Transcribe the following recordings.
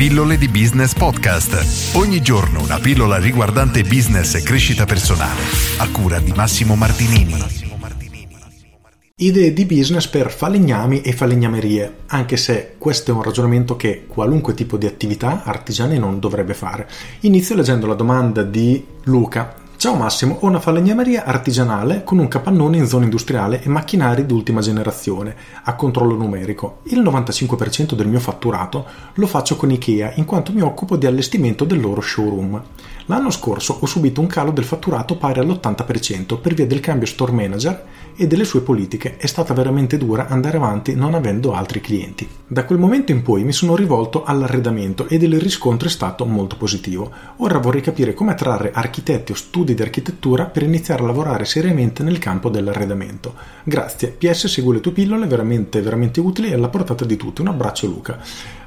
Pillole di Business Podcast. Ogni giorno una pillola riguardante business e crescita personale. A cura di Massimo Martinini. Idee di business per falegnami e falegnamerie, anche se questo è un ragionamento che qualunque tipo di attività artigiani non dovrebbe fare. Inizio leggendo la domanda di Luca Ciao Massimo, ho una falegnameria artigianale con un capannone in zona industriale e macchinari d'ultima generazione, a controllo numerico. Il 95% del mio fatturato lo faccio con Ikea, in quanto mi occupo di allestimento del loro showroom. L'anno scorso ho subito un calo del fatturato pari all'80% per via del cambio store manager e delle sue politiche. È stata veramente dura andare avanti non avendo altri clienti. Da quel momento in poi mi sono rivolto all'arredamento ed il riscontro è stato molto positivo. Ora vorrei capire come attrarre architetti o studi di architettura per iniziare a lavorare seriamente nel campo dell'arredamento. Grazie, PS seguo le tue pillole, veramente, veramente utili e alla portata di tutti. Un abbraccio Luca.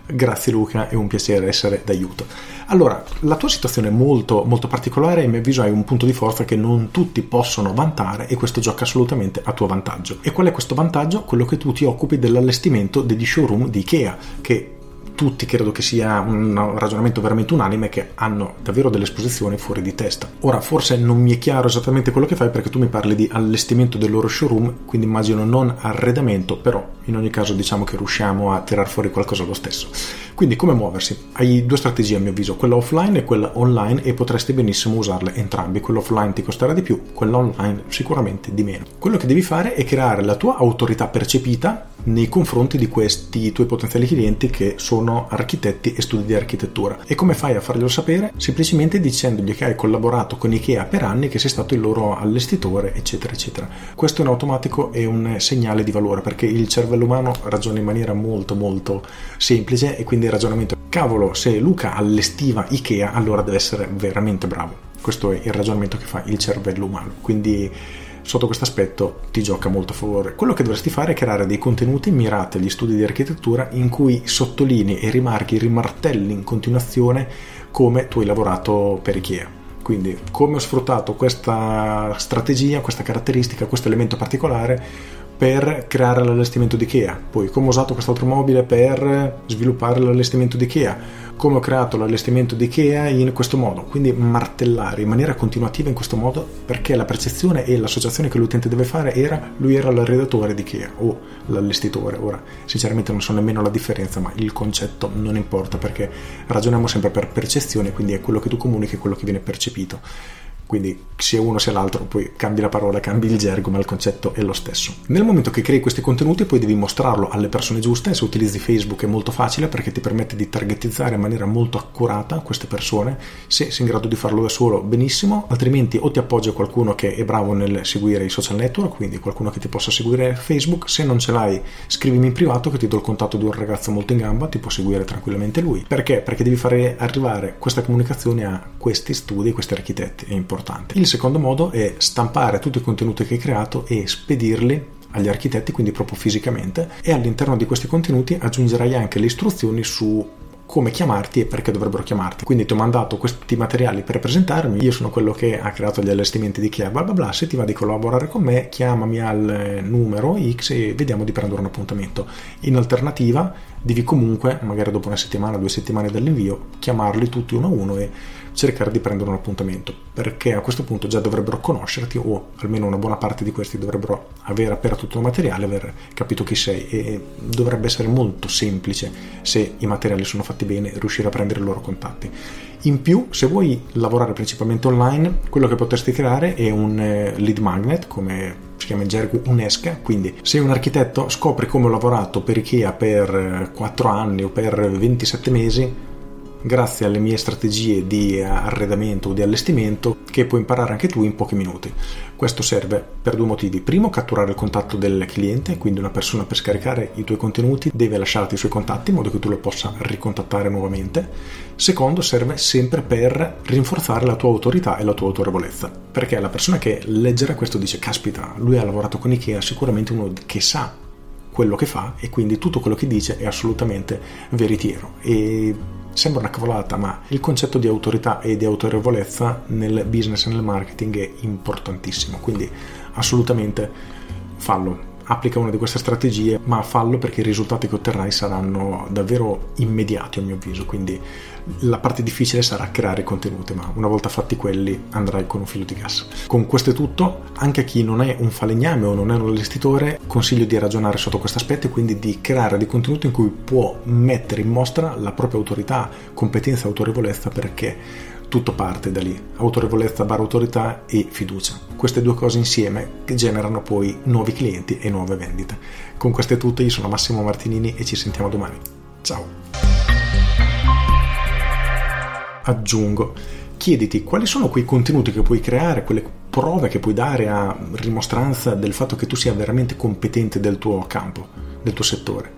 Grazie Luca, è un piacere essere d'aiuto. Allora, la tua situazione è molto, molto particolare e a mio avviso hai un punto di forza che non tutti possono vantare e questo gioca assolutamente a tuo vantaggio. E qual è questo vantaggio? Quello che tu ti occupi dell'allestimento degli showroom di Ikea, che tutti credo che sia un ragionamento veramente unanime che hanno davvero delle esposizioni fuori di testa. Ora forse non mi è chiaro esattamente quello che fai perché tu mi parli di allestimento del loro showroom, quindi immagino non arredamento, però in ogni caso diciamo che riusciamo a tirar fuori qualcosa lo stesso. Quindi come muoversi? Hai due strategie a mio avviso, quella offline e quella online e potresti benissimo usarle entrambi. Quella offline ti costerà di più, quella online sicuramente di meno. Quello che devi fare è creare la tua autorità percepita nei confronti di questi tuoi potenziali clienti che sono architetti e studi di architettura. E come fai a farglielo sapere? Semplicemente dicendogli che hai collaborato con Ikea per anni, che sei stato il loro allestitore, eccetera, eccetera. Questo in automatico è un segnale di valore perché il cervello umano ragiona in maniera molto molto semplice e quindi il ragionamento cavolo, se Luca allestiva Ikea allora deve essere veramente bravo. Questo è il ragionamento che fa il cervello umano. Quindi sotto questo aspetto ti gioca molto a favore. Quello che dovresti fare è creare dei contenuti mirati agli studi di architettura in cui sottolinei e rimarchi, rimartelli in continuazione come tu hai lavorato per Ikea. Quindi come ho sfruttato questa strategia, questa caratteristica, questo elemento particolare per creare l'allestimento di Ikea, poi come ho usato quest'altro mobile per sviluppare l'allestimento di Ikea, come ho creato l'allestimento di Ikea in questo modo, quindi martellare in maniera continuativa in questo modo perché la percezione e l'associazione che l'utente deve fare era lui era l'arredatore di Ikea o l'allestitore, ora sinceramente non so nemmeno la differenza ma il concetto non importa perché ragioniamo sempre per percezione, quindi è quello che tu comunichi, quello che viene percepito quindi sia uno sia l'altro, poi cambi la parola, cambi il gergo, ma il concetto è lo stesso. Nel momento che crei questi contenuti poi devi mostrarlo alle persone giuste se utilizzi Facebook è molto facile perché ti permette di targetizzare in maniera molto accurata queste persone, se sei in grado di farlo da solo benissimo, altrimenti o ti appoggi a qualcuno che è bravo nel seguire i social network, quindi qualcuno che ti possa seguire Facebook, se non ce l'hai scrivimi in privato che ti do il contatto di un ragazzo molto in gamba, ti può seguire tranquillamente lui. Perché? Perché devi fare arrivare questa comunicazione a questi studi, a questi architetti, è importante importante. Il secondo modo è stampare tutti i contenuti che hai creato e spedirli agli architetti, quindi proprio fisicamente, e all'interno di questi contenuti aggiungerai anche le istruzioni su come chiamarti e perché dovrebbero chiamarti. Quindi ti ho mandato questi materiali per presentarmi, io sono quello che ha creato gli allestimenti di Chia, bla bla bla, se ti va di collaborare con me chiamami al numero X e vediamo di prendere un appuntamento. In alternativa devi comunque, magari dopo una settimana, due settimane dall'invio, chiamarli tutti uno a uno e cercare di prendere un appuntamento, perché a questo punto già dovrebbero conoscerti o almeno una buona parte di questi dovrebbero aver aperto tutto il materiale, aver capito chi sei e dovrebbe essere molto semplice se i materiali sono fatti bene riuscire a prendere i loro contatti. In più, se vuoi lavorare principalmente online, quello che potresti creare è un eh, lead magnet, come si chiama in gergo un'esca, quindi se un architetto scopre come ho lavorato per Ikea per 4 eh, anni o per 27 mesi, grazie alle mie strategie di arredamento o di allestimento che puoi imparare anche tu in pochi minuti. Questo serve per due motivi. Primo, catturare il contatto del cliente, quindi una persona per scaricare i tuoi contenuti deve lasciarti i suoi contatti in modo che tu lo possa ricontattare nuovamente. Secondo, serve sempre per rinforzare la tua autorità e la tua autorevolezza, perché la persona che leggerà questo dice caspita, lui ha lavorato con Ikea, sicuramente uno che sa quello che fa e quindi tutto quello che dice è assolutamente veritiero e Sembra una cavolata, ma il concetto di autorità e di autorevolezza nel business e nel marketing è importantissimo, quindi assolutamente fallo. Applica una di queste strategie, ma fallo perché i risultati che otterrai saranno davvero immediati a mio avviso, quindi la parte difficile sarà creare i contenuti, ma una volta fatti quelli andrai con un filo di gas. Con questo è tutto, anche a chi non è un falegname o non è un allestitore, consiglio di ragionare sotto questo aspetto e quindi di creare dei contenuti in cui può mettere in mostra la propria autorità, competenza e autorevolezza perché tutto parte da lì, autorevolezza barra autorità e fiducia. Queste due cose insieme generano poi nuovi clienti e nuove vendite. Con questo è tutto, io sono Massimo Martinini e ci sentiamo domani. Ciao! aggiungo, chiediti quali sono quei contenuti che puoi creare, quelle prove che puoi dare a rimostranza del fatto che tu sia veramente competente del tuo campo, del tuo settore.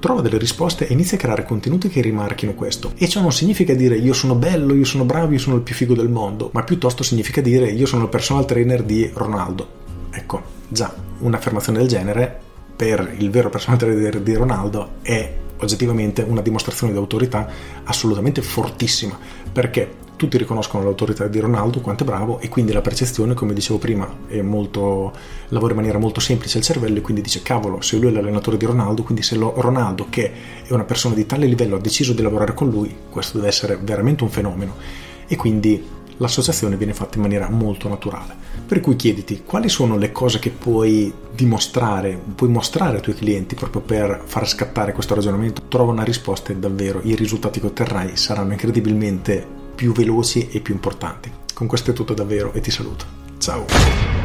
Trova delle risposte e inizia a creare contenuti che rimarchino questo. E ciò non significa dire io sono bello, io sono bravo, io sono il più figo del mondo, ma piuttosto significa dire io sono il personal trainer di Ronaldo. Ecco, già, un'affermazione del genere per il vero personal trainer di Ronaldo è oggettivamente una dimostrazione di autorità assolutamente fortissima perché tutti riconoscono l'autorità di Ronaldo, quanto è bravo, e quindi la percezione, come dicevo prima, molto, lavora in maniera molto semplice il cervello e quindi dice cavolo, se lui è l'allenatore di Ronaldo, quindi se lo, Ronaldo, che è una persona di tale livello, ha deciso di lavorare con lui, questo deve essere veramente un fenomeno. E quindi l'associazione viene fatta in maniera molto naturale. Per cui chiediti quali sono le cose che puoi dimostrare, puoi mostrare ai tuoi clienti proprio per far scattare questo ragionamento. Trova una risposta e davvero i risultati che otterrai saranno incredibilmente più veloci e più importanti. Con questo è tutto davvero e ti saluto. Ciao!